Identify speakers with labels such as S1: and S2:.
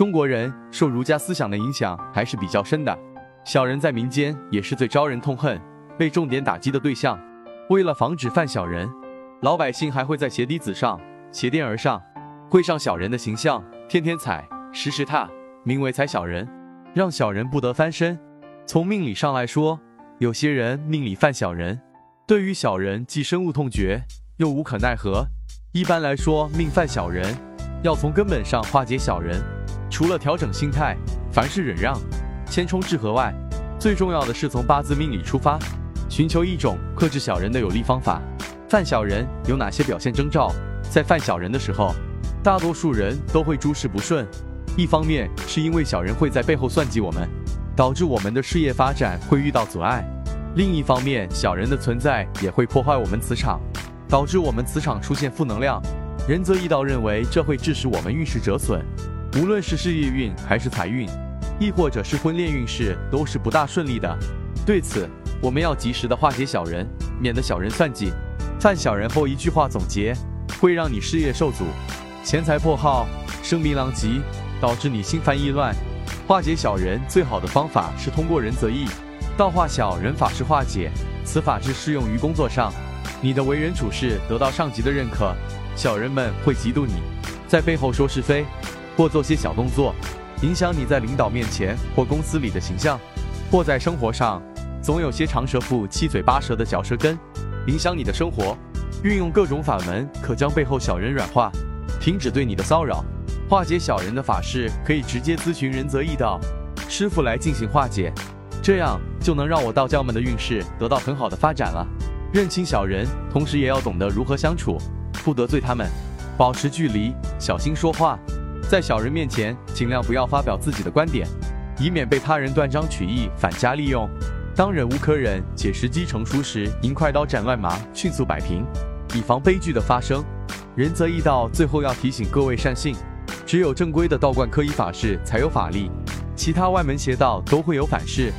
S1: 中国人受儒家思想的影响还是比较深的，小人在民间也是最招人痛恨、被重点打击的对象。为了防止犯小人，老百姓还会在鞋底子上鞋垫而上，绘上小人的形象，天天踩，时时踏，名为踩小人，让小人不得翻身。从命理上来说，有些人命里犯小人，对于小人既深恶痛绝，又无可奈何。一般来说，命犯小人，要从根本上化解小人。除了调整心态，凡事忍让，谦冲致和外，最重要的是从八字命理出发，寻求一种克制小人的有力方法。犯小人有哪些表现征兆？在犯小人的时候，大多数人都会诸事不顺。一方面是因为小人会在背后算计我们，导致我们的事业发展会遇到阻碍；另一方面，小人的存在也会破坏我们磁场，导致我们磁场出现负能量。仁泽易道认为这会致使我们运势折损。无论是事业运还是财运，亦或者是婚恋运势，都是不大顺利的。对此，我们要及时的化解小人，免得小人算计。犯小人后，一句话总结，会让你事业受阻，钱财破耗，声名狼藉，导致你心烦意乱。化解小人最好的方法是通过仁则义，道化小人法是化解。此法是适用于工作上，你的为人处事得到上级的认可，小人们会嫉妒你，在背后说是非。或做些小动作，影响你在领导面前或公司里的形象；或在生活上，总有些长舌妇七嘴八舌的嚼舌根，影响你的生活。运用各种法门，可将背后小人软化，停止对你的骚扰。化解小人的法事，可以直接咨询仁泽易道师傅来进行化解，这样就能让我道教们的运势得到很好的发展了。认清小人，同时也要懂得如何相处，不得罪他们，保持距离，小心说话。在小人面前，尽量不要发表自己的观点，以免被他人断章取义、反加利用。当忍无可忍且时机成熟时，应快刀斩乱麻，迅速摆平，以防悲剧的发生。仁则义道最后要提醒各位善信：只有正规的道观科仪法事才有法力，其他外门邪道都会有反噬。